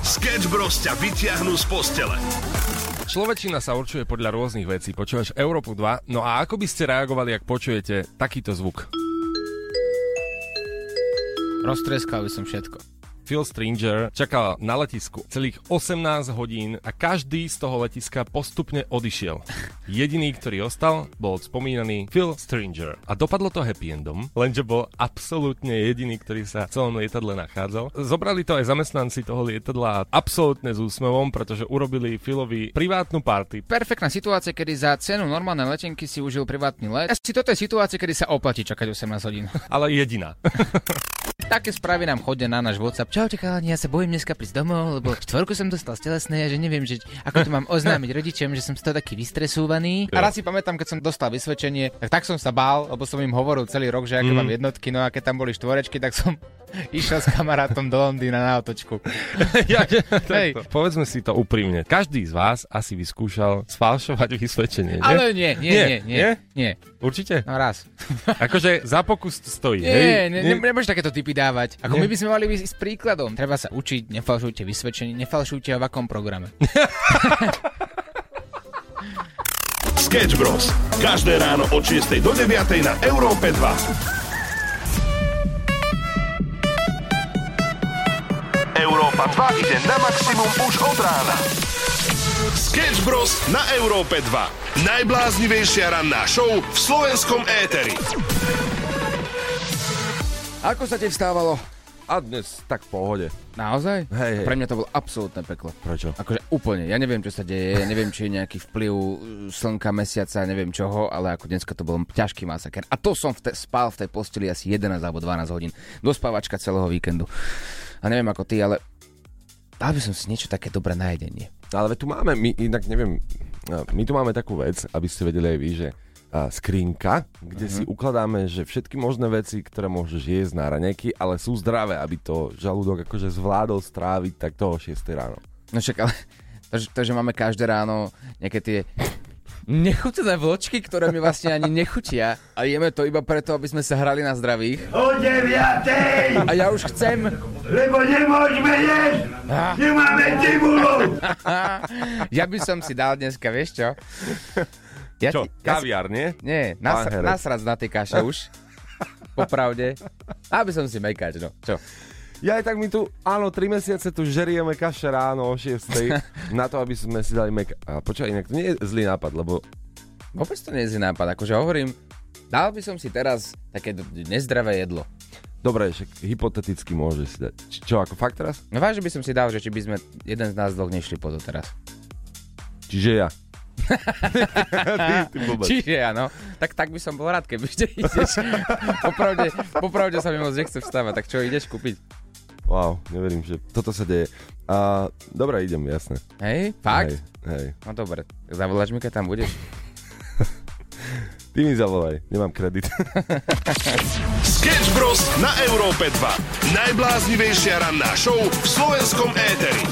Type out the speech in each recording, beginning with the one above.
Sketch Bros ťa vyťahnú z postele. Človečina sa určuje podľa rôznych vecí. Počúvaš Európu 2, no a ako by ste reagovali, ak počujete takýto zvuk? Roztreskal by som všetko. Phil Stringer čakal na letisku celých 18 hodín a každý z toho letiska postupne odišiel. Jediný, ktorý ostal, bol spomínaný Phil Stringer. A dopadlo to happy endom, lenže bol absolútne jediný, ktorý sa v celom lietadle nachádzal. Zobrali to aj zamestnanci toho lietadla absolútne s úsmevom, pretože urobili Philovi privátnu party. Perfektná situácia, kedy za cenu normálnej letenky si užil privátny let. Asi toto je situácia, kedy sa oplatí čakať 18 hodín. Ale jediná. Také správy nám chodia na náš WhatsApp. Čaute chalani, ja sa bojím dneska prísť domov, lebo štvorku som dostal z telesnej a že neviem, že ako to mám oznámiť rodičom, že som z toho taký vystresúvaný. A raz si pamätám, keď som dostal vysvedčenie, tak, tak som sa bál, lebo som im hovoril celý rok, že aké mm. mám jednotky, no a keď tam boli štvorečky, tak som išiel s kamarátom do Londýna na otočku. ja, Hej. Povedzme si to úprimne. Každý z vás asi vyskúšal sfalšovať vysvedčenie. Nie? Ale nie, nie, nie, nie. nie? nie. Určite? No raz. akože za pokus stojí. Nie, hej? Ne, ne, nemôžeš takéto typy dávať. Ako nie. my by sme mali ísť s príkladom. Treba sa učiť, nefalšujte vysvedčenie, nefalšujte v akom programe. Sketch Bros. Každé ráno od 6 do 9 na Európe 2. Európa 2 ide na maximum už od rána. Sketch Bros. na Európe 2. Najbláznivejšia ranná show v slovenskom éteri. Ako sa ti vstávalo? A dnes tak v pohode. Naozaj? Hej, hej. Pre mňa to bolo absolútne peklo. Prečo? Akože úplne. Ja neviem, čo sa deje, ja neviem, či je nejaký vplyv uh, slnka, mesiaca, neviem čoho, ale ako dneska to bol ťažký masaker. A to som v te, spal v tej posteli asi 11 alebo 12 hodín. Dospávačka celého víkendu. A neviem ako ty, ale dal by som si niečo také dobré na jedenie. Ale tu máme, my inak neviem, my tu máme takú vec, aby ste vedeli aj vy, že skrinka, kde uh-huh. si ukladáme, že všetky možné veci, ktoré môžeš jesť na raňajky, ale sú zdravé, aby to žalúdok akože zvládol stráviť tak toho 6 ráno. No však ale to, to, že máme každé ráno nejaké tie nechutné vločky, ktoré mi vlastne ani nechutia a jeme to iba preto, aby sme sa hrali na zdravých. O 9. A ja už chcem. Lebo nemôžeme jesť. Nemáme tibulu. ja by som si dal dneska, vieš čo? Ja Čo, ti, kaviár, ja nie? Nie, nasr- nasrať na tej kaše už. Popravde. Aby som si mekač, no. Čo? Ja aj tak my tu, áno, 3 mesiace tu žerieme kaše ráno o 6 na to, aby sme si dali meka. A počkaj, inak to nie je zlý nápad, lebo... Vôbec to nie je zlý nápad, akože hovorím, dal by som si teraz také nezdravé jedlo. Dobre, však hypoteticky môže si dať. Č- čo, ako fakt teraz? No vážne by som si dal, že či by sme jeden z nás dvoch nešli po to teraz. Čiže ja. Čiže áno. Tak, tak by som bol rád, keby ešte ideš. popravde, popravde sa mi moc nechce vstávať, tak čo ideš kúpiť? Wow, neverím, že toto sa deje. A, dobre, idem, jasné. Hej, fakt? Hej, hej. No dobre, zavoláš mi, keď tam budeš? Ty mi zavolaj, nemám kredit. Sketch Bros. na Európe 2. Najbláznivejšia ranná show v slovenskom éteri.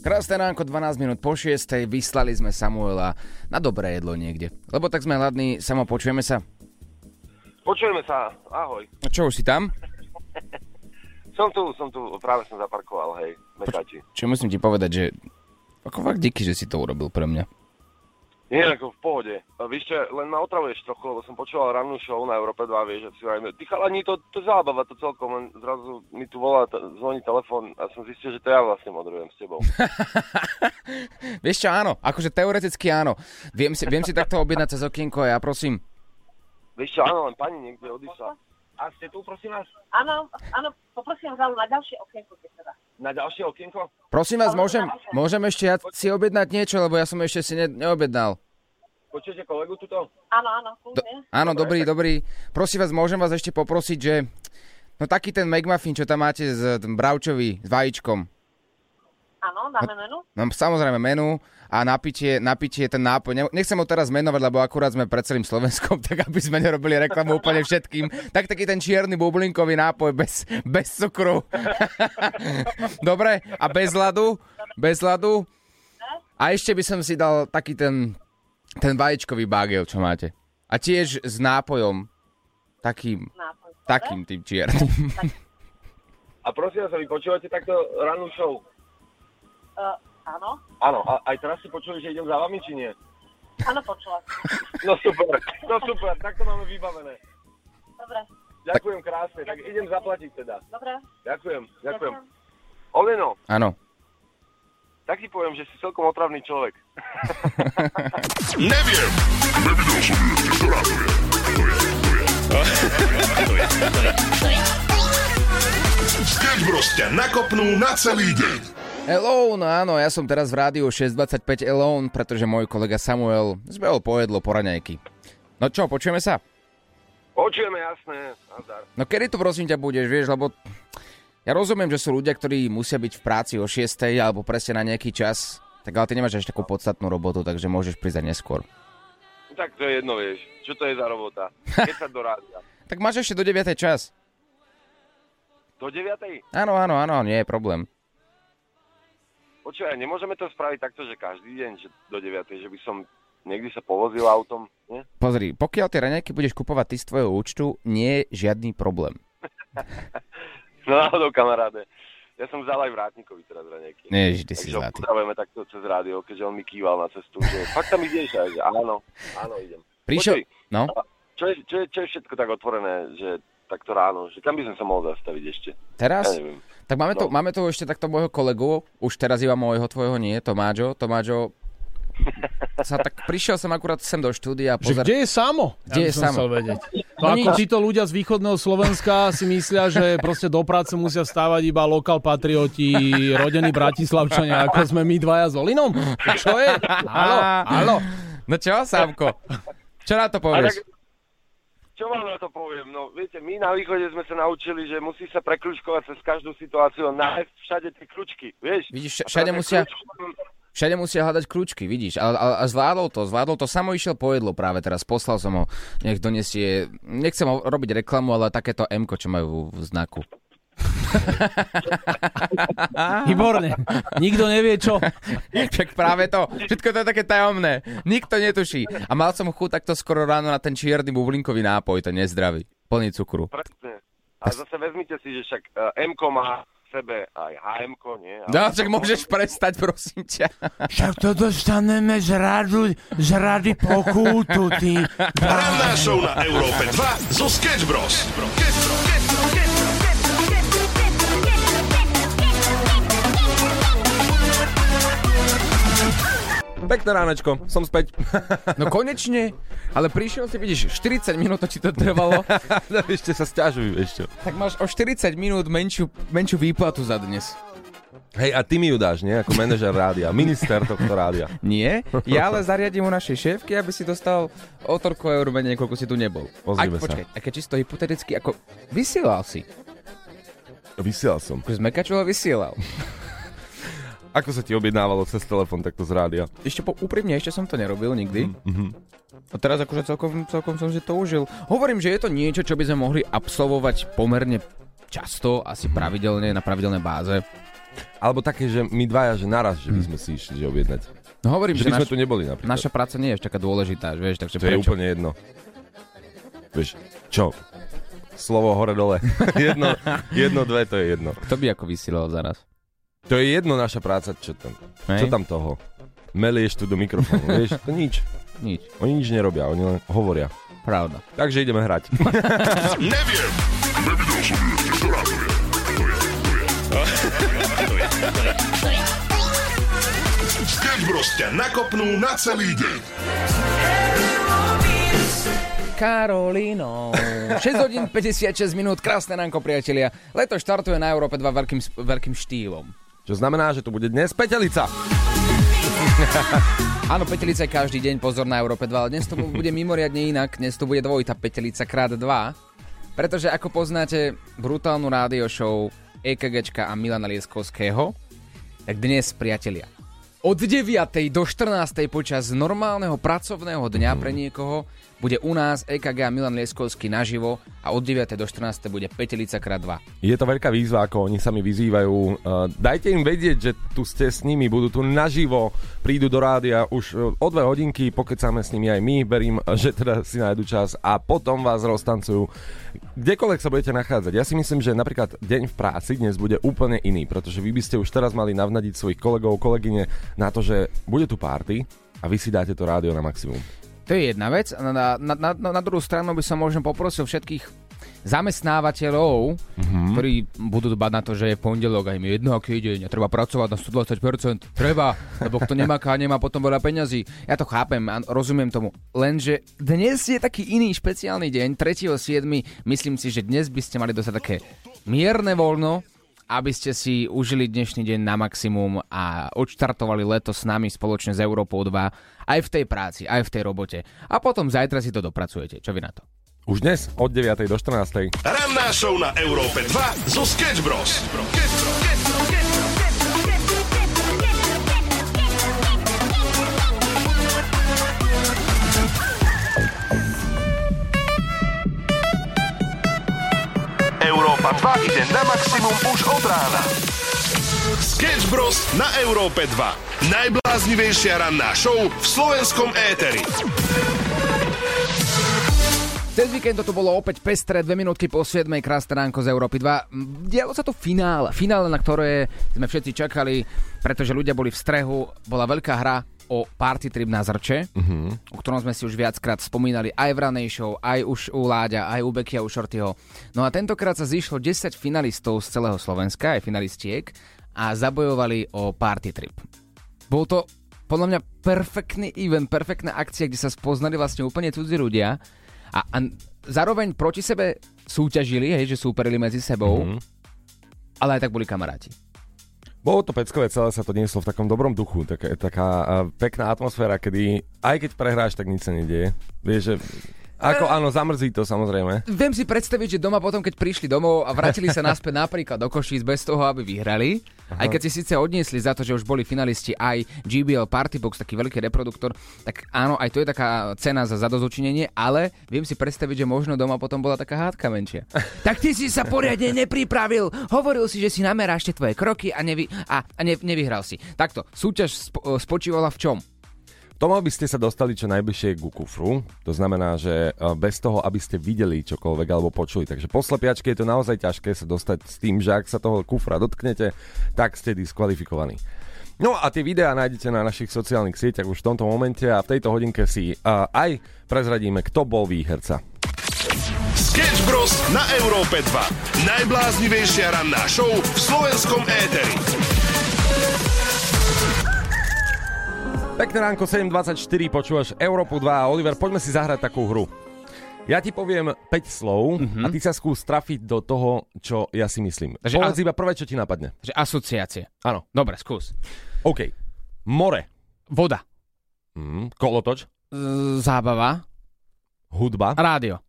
Krásne ránko, 12 minút po 6. Vyslali sme Samuela na dobré jedlo niekde. Lebo tak sme hladní. Samo, počujeme sa? Počujeme sa. Ahoj. A čo, už si tam? som tu, som tu. Práve som zaparkoval, hej. Mekáči. Čo musím ti povedať, že... Ako fakt díky, že si to urobil pre mňa. Nie, ako v pohode. A víš čo, len ma otravuješ trochu, lebo som počúval rannú show na Európe 2, vieš, že si vrajme, ty chalani, to, to zábava, to celkom, len zrazu mi tu volá, t- zvoní telefón a som zistil, že to ja vlastne moderujem s tebou. vieš čo, áno, akože teoreticky áno. Viem si, viem si takto objednať cez okienko a ja prosím. Vieš čo, áno, len pani niekde odišla. A ste tu, prosím vás? Áno, áno, poprosím vás na ďalšie okienko, keď teda. Na ďalšie okienko? Prosím vás, môžem, môžem ešte ja si objednať niečo, lebo ja som ešte si ne, neobjednal. Počujete kolegu tuto? Áno, áno, Do, áno, dobrý, dobrý. Prosím vás, môžem vás ešte poprosiť, že... No taký ten McMuffin, čo tam máte z bravčový, s vajíčkom. Áno, dáme menu? No, samozrejme menu a napitie, napitie ten nápoj. Nechcem ho teraz menovať, lebo akurát sme pred celým Slovenskom, tak aby sme nerobili reklamu úplne všetkým. Tak taký ten čierny bublinkový nápoj bez, bez cukru. Dobre, a bez ľadu? Bez ľadu? A ešte by som si dal taký ten ten vajíčkový bagel, čo máte. A tiež s nápojom. Takým, Nápoj. takým tým čiernym. A prosím vás, vy počúvate takto rannú show? Uh, áno, Áno, a aj teraz si počuli, že idem za vami, či nie? áno, počula. No super, no super, tak to máme vybavené. Dobre, Ďakujem krásne, tak idem zaplatiť teda. dobre. Ďakujem, ďakujem. Oleno, Áno. tak ti poviem, že si celkom otravný človek. Neviem. Nevidel som ju ešte, ktorá to je. To je, to je. To je, to je. Sketch Bros ťa nakopnú na celý deň. Alone, áno, ja som teraz v rádiu 625 Alone, pretože môj kolega Samuel zbehol pojedlo po raňajky. No čo, počujeme sa? Počujeme, jasné, nazdar. No kedy tu prosím ťa budeš, vieš, lebo ja rozumiem, že sú ľudia, ktorí musia byť v práci o 6 alebo presne na nejaký čas, tak ale ty nemáš až takú podstatnú robotu, takže môžeš prísť aj neskôr. Tak to je jedno, vieš. Čo to je za robota? Keď sa do rádia. Tak máš ešte do 9. čas. Do 9. Áno, áno, áno, nie je problém. Počúvaj, nemôžeme to spraviť takto, že každý deň, že do 9. že by som niekdy sa povozil autom, nie? Pozri, pokiaľ tie raňajky budeš kupovať ty z tvojho účtu, nie je žiadny problém. No náhodou, kamaráde. Ja som vzal aj vrátnikovi teraz raňajky. Nie, že ty si zlatý. pozdravujeme takto cez rádio, keďže on mi kýval na cestu, že fakt tam ideš aj, že áno, áno, idem. Prišiel, no, Čo je, čo, je, čo je všetko tak otvorené, že takto ráno, že kam by som sa mohol zastaviť ešte? teraz? Ja neviem. Tak máme tu, No. máme tu ešte takto môjho kolegu, už teraz iba môjho, tvojho nie, Tomáčo. Tomáčo, sa tak prišiel som akurát sem do štúdia a Že pozor... kde je Samo? Kde ja je Samo? chcel vedieť. To No ako nič. títo ľudia z východného Slovenska si myslia, že proste do práce musia vstávať iba lokal patrioti, rodení bratislavčania, ako sme my dvaja s Olinom. Čo je? Halo, halo. No čo, Sámko? Čo na to A povieš? Čo vám na to poviem? No, viete, my na východe sme sa naučili, že musí sa prekľúčkovať cez každú situáciu a nájsť všade tie kľúčky, vieš? Vidíš, všade musia, všade musia hľadať kľúčky, vidíš. A, a, a zvládol to, zvládol to. Samo išiel po jedlo práve teraz. Poslal som ho, nech donesie, nechcem ho robiť reklamu, ale takéto m čo majú v znaku. Výborne. Nikto nevie čo. Však práve to. Všetko to je také tajomné. Nikto netuší. A mal som chuť takto skoro ráno na ten čierny bublinkový nápoj, to nezdravý. Plný cukru. Presne. A zase vezmite si, že však uh, m má sebe aj hm nie? No, však môžeš prestať, prosím ťa. Však to dostaneme z radu, z rady pokutu, ty. Ranná show na Európe 2 zo Sketch Bros. Pekné ránečko, som späť. No konečne. Ale prišiel si, vidíš, 40 minút to ti to trvalo. ešte sa stiažujú, ešte. tak máš o 40 minút menšiu, menšiu výplatu za dnes. Hej, a ty mi ju dáš, nie? Ako manažer rádia, minister tohto rádia. Nie, ja ale zariadím u našej šéfky, aby si dostal o toľko eur menej, koľko si tu nebol. Pozrime Ak, sa. počkaj, aké čisto hypoteticky, ako vysielal si. Vysiel som. Ako zmekačovo vysielal. Ako sa ti objednávalo cez telefón takto z rádia? Ešte po, úprimne, ešte som to nerobil nikdy. Mm-hmm. A teraz akože celkom, celkom som si to užil. Hovorím, že je to niečo, čo by sme mohli absolvovať pomerne často, asi pravidelne, na pravidelnej báze. Alebo také, že my dvaja, že naraz, že by sme si išli že objednať. No hovorím, Že že by sme naš, tu neboli napríklad. naša práca nie je až taká dôležitá, vieš, takže To je prečo? úplne jedno. Vieš, čo? Slovo hore-dole. jedno, jedno, dve, to je jedno. Kto by ako vysielal zaraz? To je jedno naša práca, čo tam, Hej? čo tam toho. Melieš tu do mikrofónu, vieš, to nič. Nič. Oni nič nerobia, oni len hovoria. Pravda. Takže ideme hrať. Neviem. Nevidel som ju ešte, ktorá to je. To je, to je. To je, to je. Sketch Bros ťa nakopnú na celý deň. Karolino. 6 hodín 56 minút, krásne ránko, priatelia. Leto štartuje na Európe 2 veľkým, veľkým štýlom. Čo znamená, že tu bude dnes Petelica. Áno, petelica je každý deň, pozor na Európe 2, ale dnes to bude mimoriadne inak, dnes to bude dvojitá petelica krát 2, pretože ako poznáte brutálnu rádio show EKGčka a Milana Lieskovského, tak dnes, priatelia, od 9. do 14. počas normálneho pracovného dňa pre niekoho bude u nás EKG Milan Lieskovský naživo a od 9. do 14. bude Petelica krát 2. Je to veľká výzva, ako oni sami vyzývajú. Uh, dajte im vedieť, že tu ste s nimi, budú tu naživo, prídu do rádia už uh, o dve hodinky, pokecáme s nimi aj my, verím, že teda si nájdu čas a potom vás roztancujú. Kdekoľvek sa budete nachádzať. Ja si myslím, že napríklad deň v práci dnes bude úplne iný, pretože vy by ste už teraz mali navnadiť svojich kolegov, kolegyne na to, že bude tu party a vy si dáte to rádio na maximum. To je jedna vec. Na, na, na, na druhú stranu by som možno poprosil všetkých zamestnávateľov, mm-hmm. ktorí budú dbať na to, že je pondelok a im je jedno, aký deň a treba pracovať na 120%. Treba, lebo kto nemáka, nemá potom veľa peňazí. Ja to chápem a rozumiem tomu. Lenže dnes je taký iný špeciálny deň, 3.7. Myslím si, že dnes by ste mali dostať také mierne voľno, aby ste si užili dnešný deň na maximum a odštartovali leto s nami spoločne s Európou 2 aj v tej práci, aj v tej robote. A potom zajtra si to dopracujete. Čo vy na to? Už dnes od 9. do 14. Ranná show na Európe 2 zo Sketch Bros. Európa 2 ide na maximum už od rána. Sketch Bros. na Európe 2. Najbláznivejšia ranná show v slovenskom éteri. Cez víkend to bolo opäť pestré, dve minútky po 7. krásne ránko z Európy 2. Dialo sa to finále, finále, na ktoré sme všetci čakali, pretože ľudia boli v strehu, bola veľká hra o Party Trip na Zrče, uh-huh. o ktorom sme si už viackrát spomínali aj v ranej show, aj už u Láďa, aj u Beky a u Šortyho. No a tentokrát sa zišlo 10 finalistov z celého Slovenska, aj finalistiek, a zabojovali o Party Trip. Bol to podľa mňa perfektný event, perfektná akcia, kde sa spoznali vlastne úplne cudzí ľudia a, a zároveň proti sebe súťažili, hej, že súperili medzi sebou, mm-hmm. ale aj tak boli kamaráti. Bolo to peckové, celé sa to nieslo v takom dobrom duchu, taká, taká pekná atmosféra, kedy aj keď prehráš, tak nič sa nedieje. Vieš, že ako áno, zamrzí to samozrejme. Viem si predstaviť, že doma potom, keď prišli domov a vrátili sa naspäť napríklad do Košíc bez toho, aby vyhrali, Aha. aj keď si síce odniesli za to, že už boli finalisti aj GBL Partybox, taký veľký reproduktor, tak áno, aj to je taká cena za zadozučinenie, ale viem si predstaviť, že možno doma potom bola taká hádka menšia. tak ty si sa poriadne nepripravil, hovoril si, že si nameráš tie tvoje kroky a, nevy, a, a ne, nevyhral si. Takto, súťaž spo, spočívala v čom? Tom, aby ste sa dostali čo najbližšie ku kufru, to znamená, že e, bez toho, aby ste videli čokoľvek alebo počuli. Takže po slepiačke je to naozaj ťažké sa dostať s tým, že ak sa toho kufra dotknete, tak ste diskvalifikovaní. No a tie videá nájdete na našich sociálnych sieťach už v tomto momente a v tejto hodinke si uh, aj prezradíme, kto bol výherca. Sketch Bros. na Európe 2. Najbláznivejšia ranná show v slovenskom éteri. Pekné ránko 7.24, počúvaš Európu 2 a Oliver, poďme si zahrať takú hru. Ja ti poviem 5 slov mm-hmm. a ty sa skús trafiť do toho, čo ja si myslím. Takže Povedz a... iba prvé, čo ti napadne. Takže asociácie. Áno. Dobre, skús. OK. More. Voda. Mm, kolotoč. Z- zábava. Hudba. Rádio.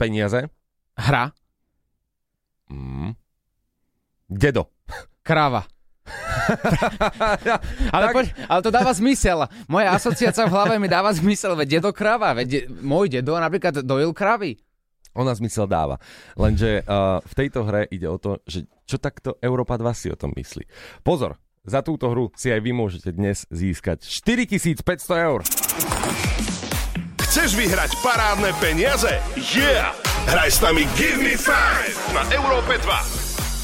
Peniaze. Hra. Mm. Dedo. Kráva. ale, tak... poď, ale to dáva zmysel. Moja asociácia v hlave mi dáva zmysel, veď dedo kráva, veď môj dedo napríklad dojil kravy. Ona zmysel dáva. Lenže uh, v tejto hre ide o to, že čo takto Európa 2 si o tom myslí. Pozor, za túto hru si aj vy môžete dnes získať 4500 eur. Chceš vyhrať parádne peniaze? Yeah! Hraj s nami Give Me 5 na Európe 2.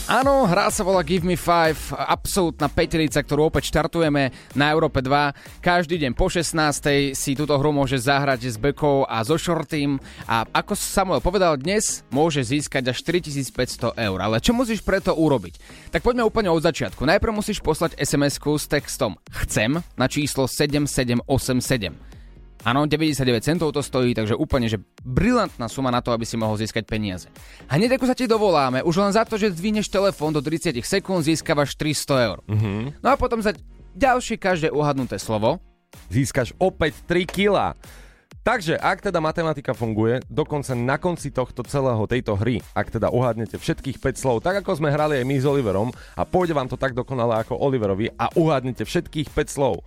Áno, hra sa volá Give Me 5, absolútna petelica, ktorú opäť štartujeme na Európe 2. Každý deň po 16. si túto hru môže zahrať s Bekou a so Shortým a ako Samuel povedal dnes, môže získať až 4500 eur. Ale čo musíš preto urobiť? Tak poďme úplne od začiatku. Najprv musíš poslať SMS-ku s textom Chcem na číslo 7787. Áno, 99 centov to stojí, takže úplne, že brilantná suma na to, aby si mohol získať peniaze. A hneď ako sa ti dovoláme, už len za to, že zdvihneš telefón do 30 sekúnd, získavaš 300 eur. Mm-hmm. No a potom za ďalšie každé uhadnuté slovo získaš opäť 3 kg. Takže ak teda matematika funguje, dokonca na konci tohto celého tejto hry, ak teda uhádnete všetkých 5 slov, tak ako sme hrali aj my s Oliverom a pôjde vám to tak dokonale ako Oliverovi a uhádnete všetkých 5 slov,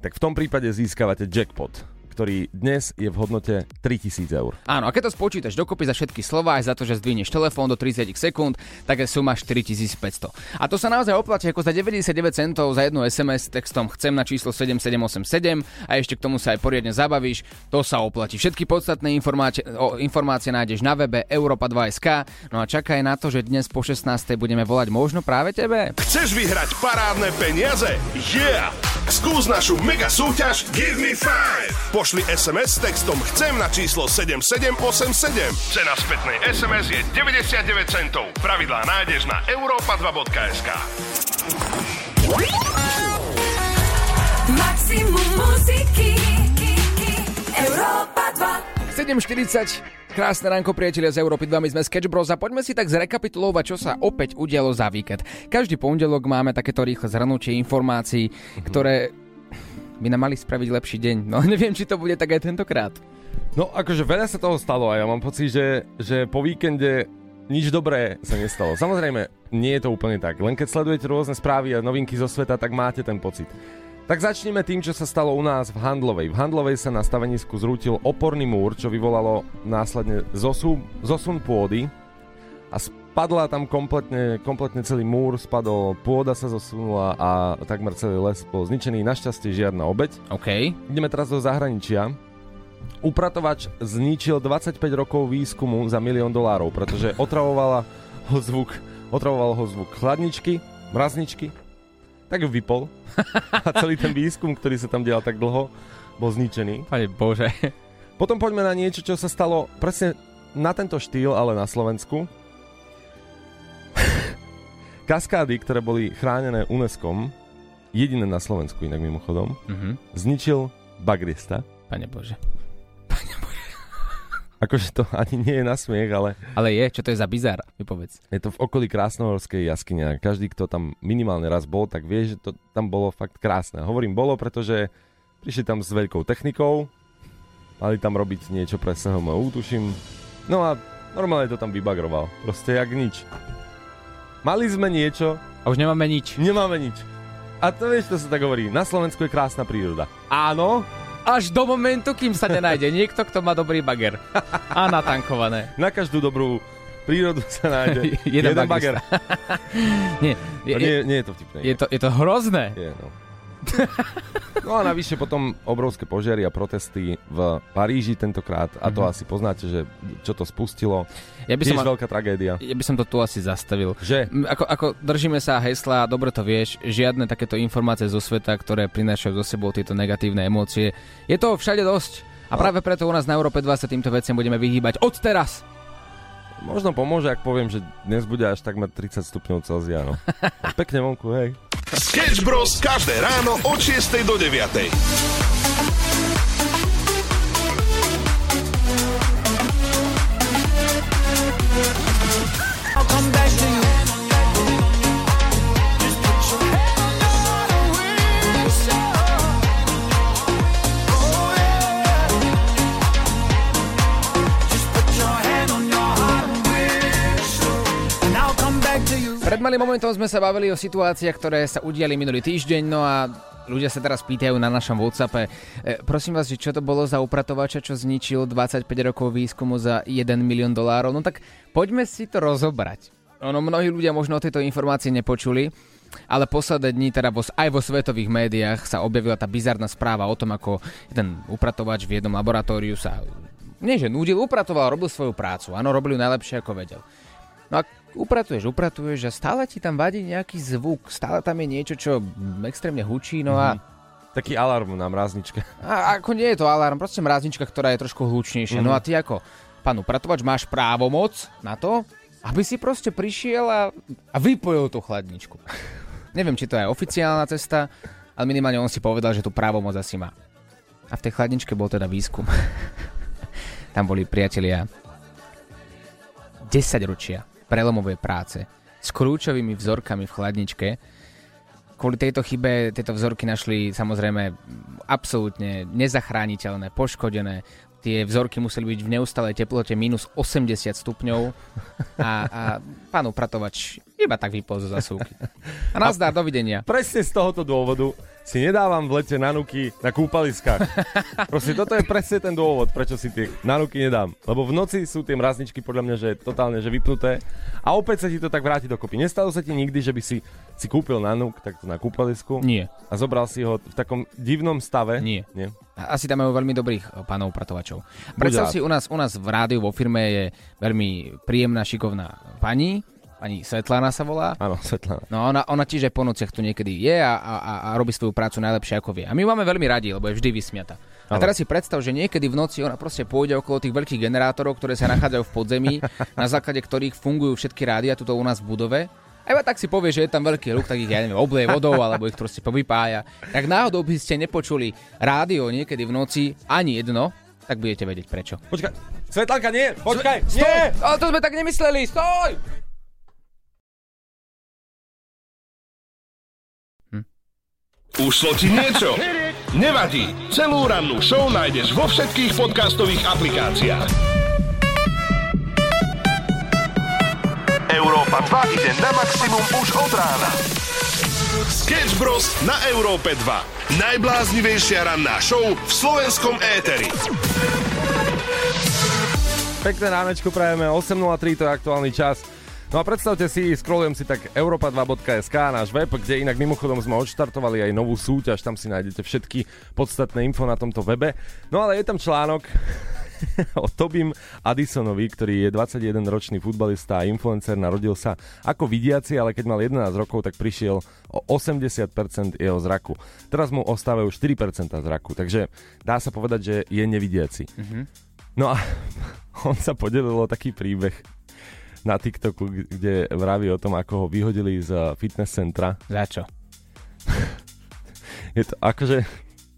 tak v tom prípade získavate jackpot, ktorý dnes je v hodnote 3000 eur. Áno, a keď to spočítaš dokopy za všetky slova, aj za to, že zdvihneš telefón do 30 sekúnd, tak je suma 4500. A to sa naozaj oplatí ako za 99 centov za jednu SMS textom chcem na číslo 7787 a ešte k tomu sa aj poriadne zabavíš, to sa oplatí. Všetky podstatné informácie, o, informácie nájdeš na webe Europa2.sk, no a čakaj na to, že dnes po 16. budeme volať možno práve tebe. Chceš vyhrať parádne peniaze? Yeah! Skús našu mega súťaž Give me five. Pošli SMS s textom Chcem na číslo 7787. Cena spätnej SMS je 99 centov. Pravidlá nájdeš na europa2.sk. Maximum muziky Európa 2 7.40, krásne ránko priatelia z Európy 2, my sme Sketch Bros a poďme si tak zrekapitulovať, čo sa opäť udialo za víkend. Každý pondelok máme takéto rýchle zhrnutie informácií, ktoré by nám mali spraviť lepší deň. No neviem, či to bude tak aj tentokrát. No akože veľa sa toho stalo a ja mám pocit, že, že po víkende nič dobré sa nestalo. Samozrejme, nie je to úplne tak. Len keď sledujete rôzne správy a novinky zo sveta, tak máte ten pocit. Tak začneme tým, čo sa stalo u nás v Handlovej. V Handlovej sa na stavenisku zrútil oporný múr, čo vyvolalo následne zosun, zosun pôdy a spadla tam kompletne, kompletne celý múr, spadol, pôda sa zosunula a takmer celý les bol zničený. Našťastie žiadna obeď. OK. Ideme teraz do zahraničia. Upratovač zničil 25 rokov výskumu za milión dolárov, pretože otravovala ho zvuk, otravoval ho zvuk chladničky, mrazničky, tak ju vypol. A celý ten výskum, ktorý sa tam dial tak dlho, bol zničený. Pane Bože. Potom poďme na niečo, čo sa stalo presne na tento štýl, ale na Slovensku. Kaskády, ktoré boli chránené UNESCO, jediné na Slovensku inak mimochodom, Mhm. zničil bagrista. Pane Bože. Akože to ani nie je na smiech, ale Ale je, čo to je za bizar, mi povedz. je to v okolí Krásnohorskej jaskyne. a Každý, kto tam minimálne raz bol, tak vie, že to tam bolo fakt krásne. Hovorím bolo, pretože prišli tam s veľkou technikou, mali tam robiť niečo pre SHMU, tuším. No a normálne to tam vybagroval. Proste jak nič. Mali sme niečo, A už nemáme nič. nemáme nič. A to vieš, to sa tak hovorí. Na Slovensku je krásna príroda. Áno, Až do momentu, kým sa nenájde niekto, kto má dobrý bager. A natankované. na každú dobrú prírodu sa nájde Jeden jeden, bager. Nie, je, To nie, nie je to vtipné. je, to, je to hrozné. Je, no. No a navyše potom obrovské požiary a protesty v Paríži tentokrát. A to Mhm. asi poznáte, že čo to spustilo. Ja by Tiež som, veľká tragédia. ja by som to tu asi zastavil. Že? Ako, ako držíme sa hesla, dobre to vieš, žiadne takéto informácie zo sveta, ktoré prinášajú zo sebou tieto negatívne emócie. Je toho všade dosť. A práve preto u nás na Európe 2 sa týmto veciam budeme vyhýbať od teraz. Možno pomôže, ak poviem, že dnes bude až takmer 30 stupňov Celzia. No. Pekne vonku, hej. Sketch Bros. každé ráno od 6 do 9. Malým momentom sme sa bavili o situáciách, ktoré sa udiali minulý týždeň, no a ľudia sa teraz pýtajú na našom WhatsAppe. E, prosím vás, že čo to bolo za upratovača, čo zničil 25 rokov výskumu za 1 milión dolárov? No tak poďme si to rozobrať. Ono, mnohí ľudia možno o tejto informácii nepočuli, ale posledné dni, teda vo, aj vo svetových médiách sa objavila tá bizarná správa o tom, ako ten upratovač v jednom laboratóriu sa nie že nudil, upratoval, robil svoju prácu. Áno, robil ju najlepšie, ako vedel. No a upratuješ, upratuješ a stále ti tam vadí nejaký zvuk, stále tam je niečo, čo extrémne hučí, no a, Taký alarm na mrazničke. a ako nie je to alarm, proste mraznička, ktorá je trošku hlučnejšia. No a ty ako pán upratovač máš právomoc na to, aby si proste prišiel a, a vypojil tú chladničku. Neviem, či to je oficiálna cesta, ale minimálne on si povedal, že tú právomoc asi má. A v tej chladničke bol teda výskum. Tam boli priatelia 10 ročia prelomové práce s kľúčovými vzorkami v chladničke. Kvôli tejto chybe tieto vzorky našli samozrejme absolútne nezachrániteľné, poškodené. Tie vzorky museli byť v neustalej teplote minus 80 stupňov a, a pán upratovač iba tak vypol zo zasúky. A nazdar, dovidenia. Presne z tohoto dôvodu si nedávam v lete nanuky na kúpaliskách. Proste toto je presne ten dôvod, prečo si tie nanuky nedám. Lebo v noci sú tie mrazničky podľa mňa, že totálne že vypnuté a opäť sa ti to tak vráti dokopy. Nestalo sa ti nikdy, že by si si kúpil nanuk takto na kúpalisku Nie. a zobral si ho v takom divnom stave? Nie. Nie. Asi tam majú veľmi dobrých eh, pánov upratovačov. Predstav si, u nás, u nás v rádiu vo firme je veľmi príjemná, šikovná pani, pani Svetlana sa volá. Áno, Svetlana. No ona, ona tiež aj po nociach tu niekedy je a, a, a- robí svoju prácu najlepšie ako vie. A my ju máme veľmi radi, lebo je vždy vysmiata. A teraz si predstav, že niekedy v noci ona proste pôjde okolo tých veľkých generátorov, ktoré sa nachádzajú v podzemí, na základe ktorých fungujú všetky rádia tuto u nás v budove. A iba tak si povie, že je tam veľký ruch, tak ich, ja neviem, obleje vodou, alebo ich proste povypája. Tak náhodou by ste nepočuli rádio niekedy v noci, ani jedno, tak budete vedieť prečo. Počkaj, Svetlanka, nie, počkaj, Stoj! nie! Ale to sme tak nemysleli, stoj! Ušlo ti niečo? Nevadí. Celú rannú show nájdeš vo všetkých podcastových aplikáciách. Európa 2 ide na maximum už od rána. Sketch Bros. na Európe 2. Najbláznivejšia ranná show v slovenskom éteri. Pekné ránečko prajeme, 8.03 to je aktuálny čas. No a predstavte si, scrollujem si tak europa2.sk, náš web, kde inak mimochodom sme odštartovali aj novú súťaž, tam si nájdete všetky podstatné info na tomto webe. No ale je tam článok o Tobim Addisonovi, ktorý je 21-ročný futbalista a influencer, narodil sa ako vidiaci, ale keď mal 11 rokov, tak prišiel o 80% jeho zraku. Teraz mu ostávajú 4% zraku, takže dá sa povedať, že je nevidiaci. No a on sa podelil o taký príbeh na TikToku, kde vraví o tom, ako ho vyhodili z eh, fitness centra. Za čo? Je to akože...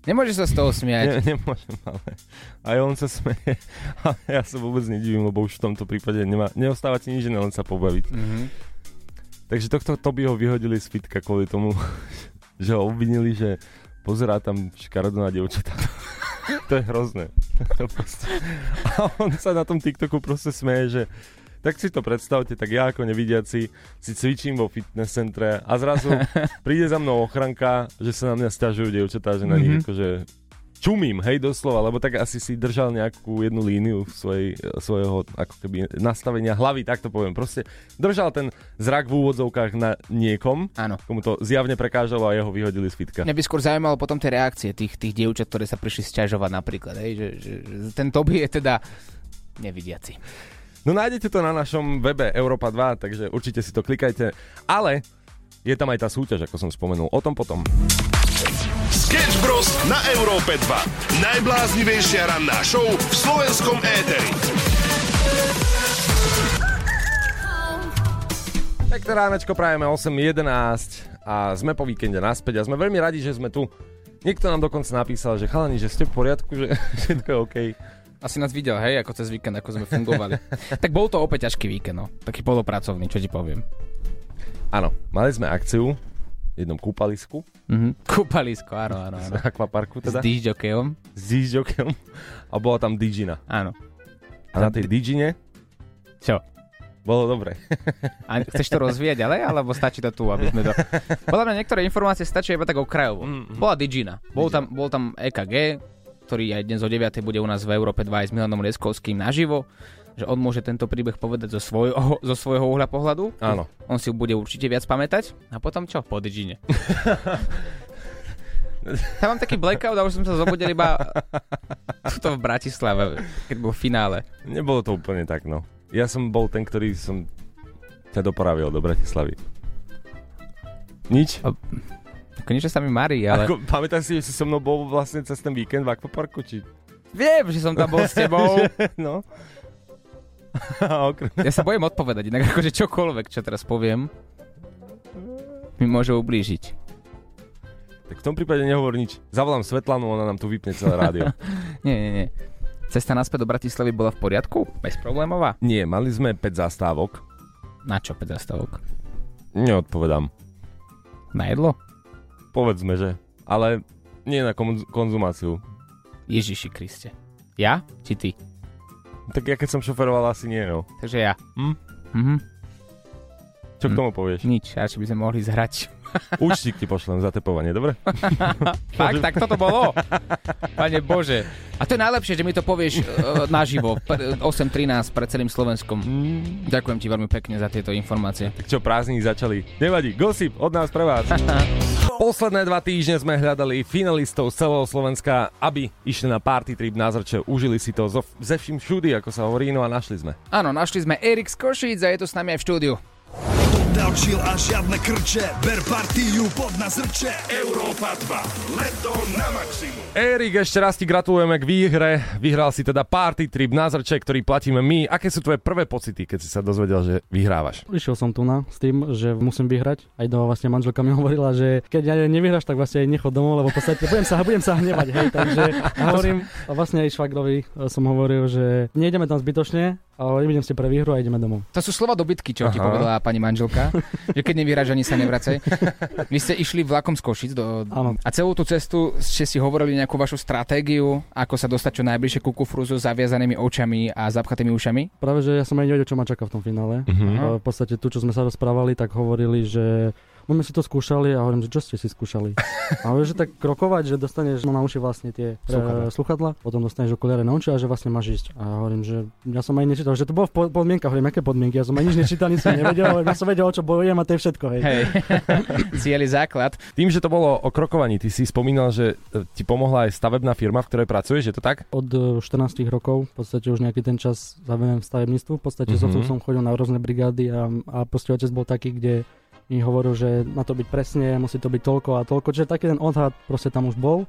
Nemôžeš sa z toho smiať. Ne, nemôžem, ale aj on sa smeje. A ja sa vôbec nedivím, lebo už v tomto prípade nemá, neostáva ti nič, len sa pobaviť. Mhm. Takže tohto Toby ho vyhodili z fitka kvôli tomu, že ho obvinili, že pozerá tam škaredo na dievčatá. to je hrozné. To. A on sa na tom TikToku proste smeje, že tak si to predstavte, tak ja ako nevidiaci si cvičím vo fitness centre a zrazu príde za mnou ochranka, že sa na mňa stiažujú dievčatá, že na nich akože čumím, hej, doslova, lebo tak asi si držal nejakú jednu líniu svojej, svojho ako keby nastavenia hlavy, tak to poviem. Proste držal ten zrak v úvodzovkách na niekom, Áno. komu to zjavne prekážalo a jeho vyhodili z fitka. Mňa by skôr zaujímalo potom tie reakcie tých, tých dievčat, ktoré sa prišli sťažovať napríklad, hej, že, že, že ten Toby je teda nevidiaci. No nájdete to na našom webe Europa 2, takže určite si to klikajte. Ale je tam aj tá súťaž, ako som spomenul. O tom potom. Sketch Bros. na Európe 2. Najbláznivejšia ranná show v slovenskom éteri. Pekné ránečko prajeme 8.11 a sme po víkende naspäť a sme veľmi radi, že sme tu. Niekto nám dokonca napísal, že chalani, že ste v poriadku, že všetko je OK. Asi nás videl, hej, ako cez víkend, ako sme fungovali. tak bol to opäť ťažký víkend, no. Taký polopracovný, čo ti poviem. Áno, mali sme akciu v jednom kúpalisku, Mhm. Kúpalisko, áno, áno, áno. v akvaparku S teda, dýžďokejom. s dížďokom a bola tam dížina. Áno. A na tej dížine Čo? bolo dobre. A chceš to rozvíjať ďalej, alebo stačí to tu, aby sme to... Podľa mňa niektoré informácie stačia iba tak okrajovo. Mm, Bola Digina. Bol tam, bol tam EKG, ktorý aj dnes o 9. bude u nás v Európe 2 aj s Milanom Lieskovským naživo že on môže tento príbeh povedať zo svojho, zo svojho uhla pohľadu. Áno. On si bude určite viac pamätať. A potom čo? Po Digine. ja mám taký blackout a už som sa zobudil iba tuto v Bratislave, keď bol v finále. Nebolo to úplne tak, no. Ja som bol ten, ktorý som ťa dopravil do Bratislavy. Nič? Ako niečo sa mi marí, ale... Ako, pamätáš si, že si so mnou bol vlastne cez ten víkend v akvaparku, či... Viem, že som tam bol s tebou. no. Ja sa bojím odpovedať, inak akože čokoľvek, čo teraz poviem, mi môže ublížiť. Tak v tom prípade nehovor nič. Zavolám Svetlanu, ona nám tu vypne celé rádio. Nie, nie, nie. Cesta naspäť do Bratislavy bola v poriadku? Bezproblémová? Nie, mali sme 5 zastávok. Na čo 5 zastavok? Neodpovedám. Na jedlo? Povedzme, že. Ale nie na konz- konzumáciu. Ježiši Kriste. Ja? Či ty? Tak ja keď som šoferoval, asi nie, no. Takže ja. Hm? Mhm. Čo k Hm. tomu povieš? Nič, radšej by sme mohli zhrať Účtik ti pošlem za tepovanie, dobre? Fakt, tak toto bolo? Pane Bože. A to je najlepšie, že mi to povieš uh, naživo, pr- 8.13 pred celým Slovenskom. Ďakujem ti veľmi pekne za tieto informácie. Tak čo, prázdniny začali. Nevadí, gossip od nás pre vás. Posledné dva týždne sme hľadali finalistov z celého Slovenska, aby išli na party trip na Zrče, užili si to zo, ze vším všudy, ako sa hovorí, no a našli sme. Áno, našli sme Erik z Košíc a je to s nami aj v štúdiu. Dal chill a žiadne krče, ber partiu pod na zrče. Európa 2. Leto na maximum. Erik, ešte raz ti gratulujeme k výhre. Vyhral si teda party trip na Zrče, ktorý platíme my. Aké sú tvoje prvé pocity, keď si sa dozvedel, že vyhrávaš? Prišiel som tu na s tým, že musím vyhrať. Aj doma vlastne manželka mi hovorila, že keď ja nevyhráš, tak vlastne aj nechod domov, lebo v podstate budem sa, budem sa hnevať, hej. Takže hovorím, vlastne aj švagrovi som hovoril, že nejdeme tam zbytočne, ale idem si pre výhru a ideme domov. To sú slova dobytky, čo ti Aha. povedala pani manželka, že keď nevyhráš, ani sa nevracaj. Vy ste išli vlakom z Košic do... Áno. A celú tú cestu ste si hovorili nejakú vašu stratégiu, ako sa dostať čo najbližšie ku kufruzu s zaviazanými očami a zapchatými ušami? Práve, že ja som aj nevedel, čo ma čaká v tom finále. Mhm. V podstate tu, čo sme sa rozprávali, tak hovorili, že my sme si to skúšali a hovorím, že čo ste si skúšali? A hovorím, že tak krokovať, že dostaneš no, na uši vlastne tie e, sluchadla, potom dostaneš okuliare na uši a že vlastne máš ísť. A hovorím, že ja som aj nečítal, že to bolo v po- podmienkach, hovorím, aké podmienky, ja som aj nič nečítal, nič som nevedel, hovorím, ja som vedel, o čo bojujem a to je všetko, hej. Hej, cieli základ. Tým, že to bolo o krokovaní, ty si spomínal, že e, ti pomohla aj stavebná firma, v ktorej pracuješ, je to tak? Od e, 14 rokov, v podstate už nejaký ten čas zavenujem v stavebníctvu, v podstate Mhm. mm-hmm. som chodil na rôzne brigády a, a bol taký, kde mi hovoril, že má to byť presne, musí to byť toľko a toľko, čiže taký ten odhad proste tam už bol.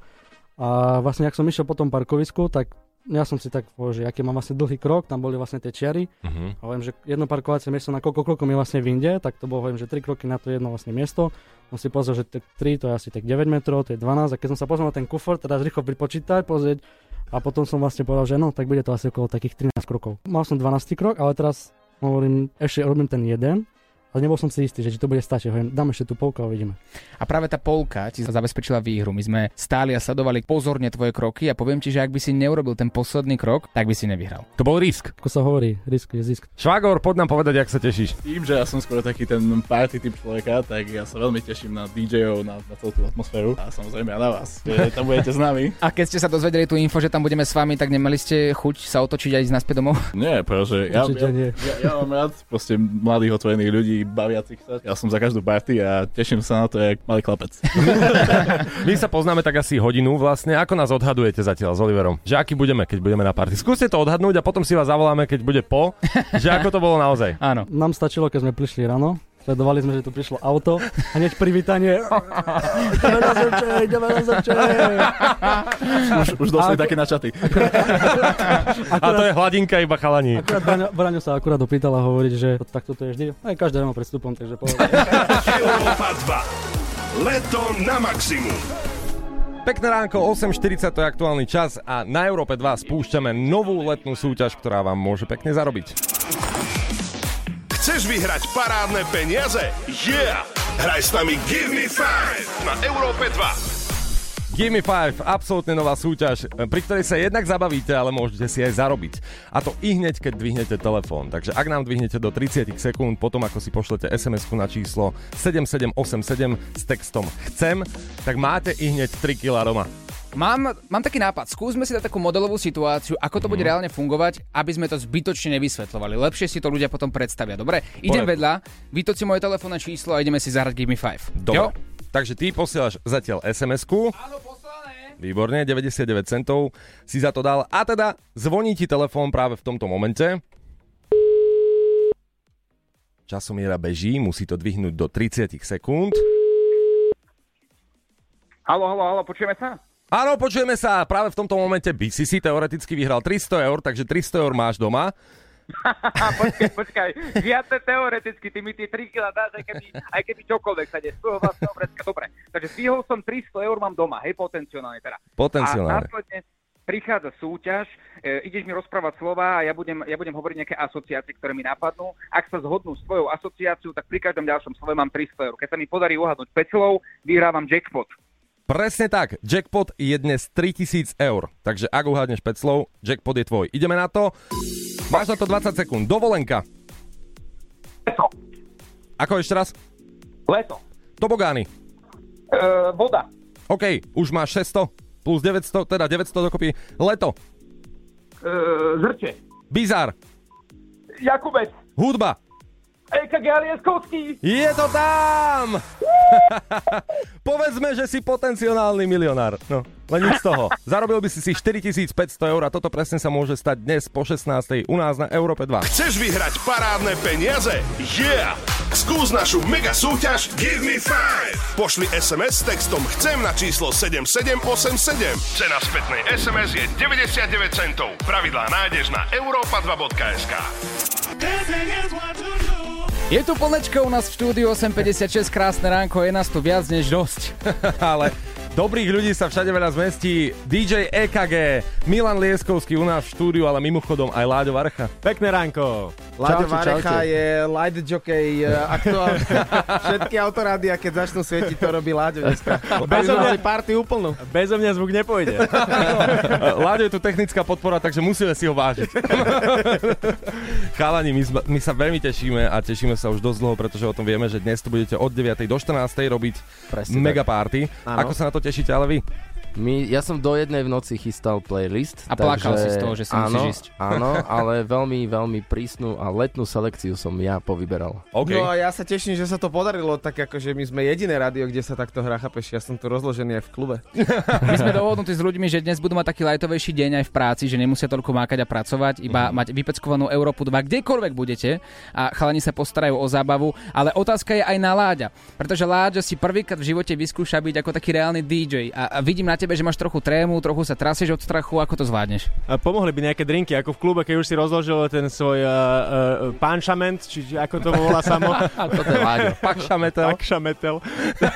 A vlastne, ak som išiel po tom parkovisku, tak ja som si tak povedal, že aký mám vlastne dlhý krok, tam boli vlastne tie čiary. Mhm. A hovorím, že jedno parkovacie miesto na koľko krokov mi vlastne vyjde, tak to bolo, hovorím, že 3 kroky na to jedno vlastne miesto. Som si pozrel, že 3 to je asi tak 9 metrov, to je 12 a keď som sa pozrel na ten kufor, teraz rýchlo pripočítať, pozrieť a potom som vlastne povedal, že no, tak bude to asi okolo takých 13 krokov. Mal som 12 krok, ale teraz hovorím, ešte robím ten jeden, ale nebol som si istý, že či to bude stačiť. Hovorím, dám ešte tú polku a uvidíme. A práve tá polka ti zabezpečila výhru. My sme stáli a sledovali pozorne tvoje kroky a poviem ti, že ak by si neurobil ten posledný krok, tak by si nevyhral. To bol risk. Ako sa hovorí, risk je zisk. Švagor, poď nám povedať, ak sa tešíš. Tým, že ja som skôr taký ten party typ človeka, tak ja sa veľmi teším na DJ-ov, na, na celú tú atmosféru a samozrejme aj na vás, že tam budete s nami. A keď ste sa dozvedeli tú info, že tam budeme s vami, tak nemali ste chuť sa otočiť a ísť naspäť domov? Nie, pretože ja, ja, ja, ja, mám rád proste mladých otvorených ľudí, baviacich sa. Ja som za každú party a teším sa na to, jak malý chlapec. My sa poznáme tak asi hodinu vlastne. Ako nás odhadujete zatiaľ s Oliverom? Že aký budeme, keď budeme na party? Skúste to odhadnúť a potom si vás zavoláme, keď bude po, že ako to bolo naozaj. Áno. Nám stačilo, keď sme prišli ráno, sledovali sme, že tu prišlo auto a hneď privítanie. ideme na zrče, ideme na zrče. Už, už došli Ako- také na čaty. A to je hladinka iba chalani. Akurát Braňo, Braňo sa akurát opýtal a hovorí, že takto to je vždy. Aj každé ráno pred vstupom, takže povedal. Európa 2. Leto na maximum. Pekné ránko, 8.40 to je aktuálny čas a na Európe 2 spúšťame novú letnú súťaž, ktorá vám môže pekne zarobiť. Chceš vyhrať parádne peniaze? Yeah! Hraj s nami Give Me 5 na Európe 2. Give me 5, absolútne nová súťaž, pri ktorej sa jednak zabavíte, ale môžete si aj zarobiť. A to i hneď, keď dvihnete telefón. Takže ak nám dvihnete do 30 sekúnd, potom ako si pošlete sms na číslo 7787 s textom chcem, tak máte i hneď 3 kg doma. Mám, mám taký nápad. Skúsme si dať takú modelovú situáciu, ako to bude reálne fungovať, aby sme to zbytočne nevysvetľovali. Lepšie si to ľudia potom predstavia. Dobre? Idem Poriadku. vedľa, vytoč si moje telefónne číslo a ideme si zahrať Give Me 5. Dobre. Jo? Takže ty posielaš zatiaľ SMS-ku. Áno, poslané. Výborne, 99 centov si za to dal. A teda zvoní ti telefón práve v tomto momente. Časomiera beží, musí to dvihnúť do 30 sekúnd. Halo, halo, halo, počujeme sa? Áno, počujeme sa. Práve v tomto momente by si si teoreticky vyhral 300 eur, takže 300 eur máš doma. počkaj, počkaj, žiadne teoreticky, ty mi tie 3 kg dáš, aj keby, aj keby čokoľvek sa deje, z tvojho vlastného vrecka, dobre. Takže zvýhol som 300 eur, mám doma, hej, potenciálne teda. Potenciálne. A následne prichádza súťaž, e, ideš mi rozprávať slova a ja budem, ja budem hovoriť nejaké asociácie, ktoré mi napadnú. Ak sa zhodnú s tvojou asociáciou, tak pri každom ďalšom slove mám 300 eur. Keď sa mi podarí uhadnúť 5 slov, vyhrávam jackpot. Presne tak, jackpot je dnes 3000 eur. Takže ak uhádneš 5 slov, jackpot je tvoj. Ideme na to. Máš na to 20 sekúnd. Dovolenka. Leto. Ako ešte raz? Leto. Tobogány. Uh, voda. OK, už máš 600 plus 900, teda 900 dokopy. Leto. Uh, zrče. Bizar. Jakubec. Hudba. EKG Alieskovský. Je to tam! Povedzme, že si potenciálny milionár. No, len nič z toho. Zarobil by si si 4500 eur a toto presne sa môže stať dnes po 16. u nás na Európe 2. Chceš vyhrať parádne peniaze? Yeah! Skús našu mega súťaž Give me 5! Pošli SMS s textom Chcem na číslo 7787. Cena spätnej SMS je 99 centov. Pravidlá nájdeš na europa2.sk. Je tu plnečko u nás v štúdiu 856, krásne ránko, je nás tu viac než dosť. Ale dobrých ľudí sa všade veľa zmestí. DJ EKG, Milan Lieskovský u nás v štúdiu, ale mimochodom aj Láďo Varcha. Pekné ránko. Láďo Varecha je light jockey uh, aktuálne. Všetky autorádia, keď začnú svietiť, to robí Láďo dneska. Bez mňa party úplnú. Bez mňa zvuk nepôjde. Láďo je tu technická podpora, takže musíme si ho vážiť. Chalani, my, sme- my sa veľmi tešíme a tešíme sa už dosť dlho, pretože o tom vieme, že dnes tu budete od 9. do 14. robiť Presne mega tak. party. Áno. Ako sa na to tešíte ale vy? My, ja som do jednej v noci chystal playlist. A plakal si z toho, že sa áno, musíš ísť. Áno, ale veľmi, veľmi prísnu a letnú selekciu som ja povyberal. No a ja sa teším, že sa to podarilo, tak akože my sme jediné rádio, kde sa takto hrá, chápeš, ja som tu rozložený aj v klube. My sme dohodnutí s ľuďmi, že dnes budú mať taký lajtovejší deň aj v práci, že nemusia toľko mákať a pracovať, iba mať vypeckovanú Európu 2, kdekoľvek budete a chalani sa postarajú o zábavu, ale otázka je aj na Láďa, pretože Láďa si prvýkrát v živote vyskúša byť ako taký reálny DJ a, a vidím na tebe, že máš trochu trému, trochu sa trasieš od strachu, ako to zvládneš? A Pomohli by nejaké drinky, ako v klube, keď už si rozložil ten svoj uh, uh, panšament, či či ako to volá samo. Toto je Láďo. Pakšametel. Pakšametel.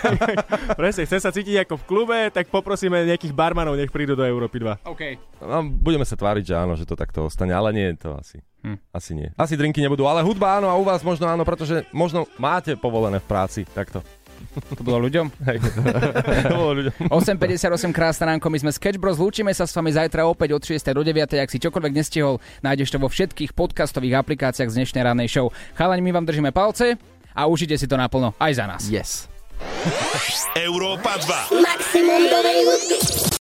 Presne, chce sa cítiť ako v klube, tak poprosíme nejakých barmanov, nech prídu do Európy 2. OK. No, budeme sa tváriť, že áno, že to takto ostane, ale nie je to asi. Hm. Asi nie. Asi drinky nebudú, ale hudba áno a u vás možno áno, pretože možno máte povolené v práci. Takto. To bolo ľuďom? Hej. to bolo ľuďom. 8.58 krásne ránko, my sme Sketch Bros, lúčime sa s vami zajtra opäť od 6. do 9. Ak si čokoľvek nestihol, nájdeš to vo všetkých podcastových aplikáciách z dnešnej rannej show. Chalani, my vám držíme palce a užite si to naplno aj za nás. Yes. Európa 2. Maximum dobrej hudby.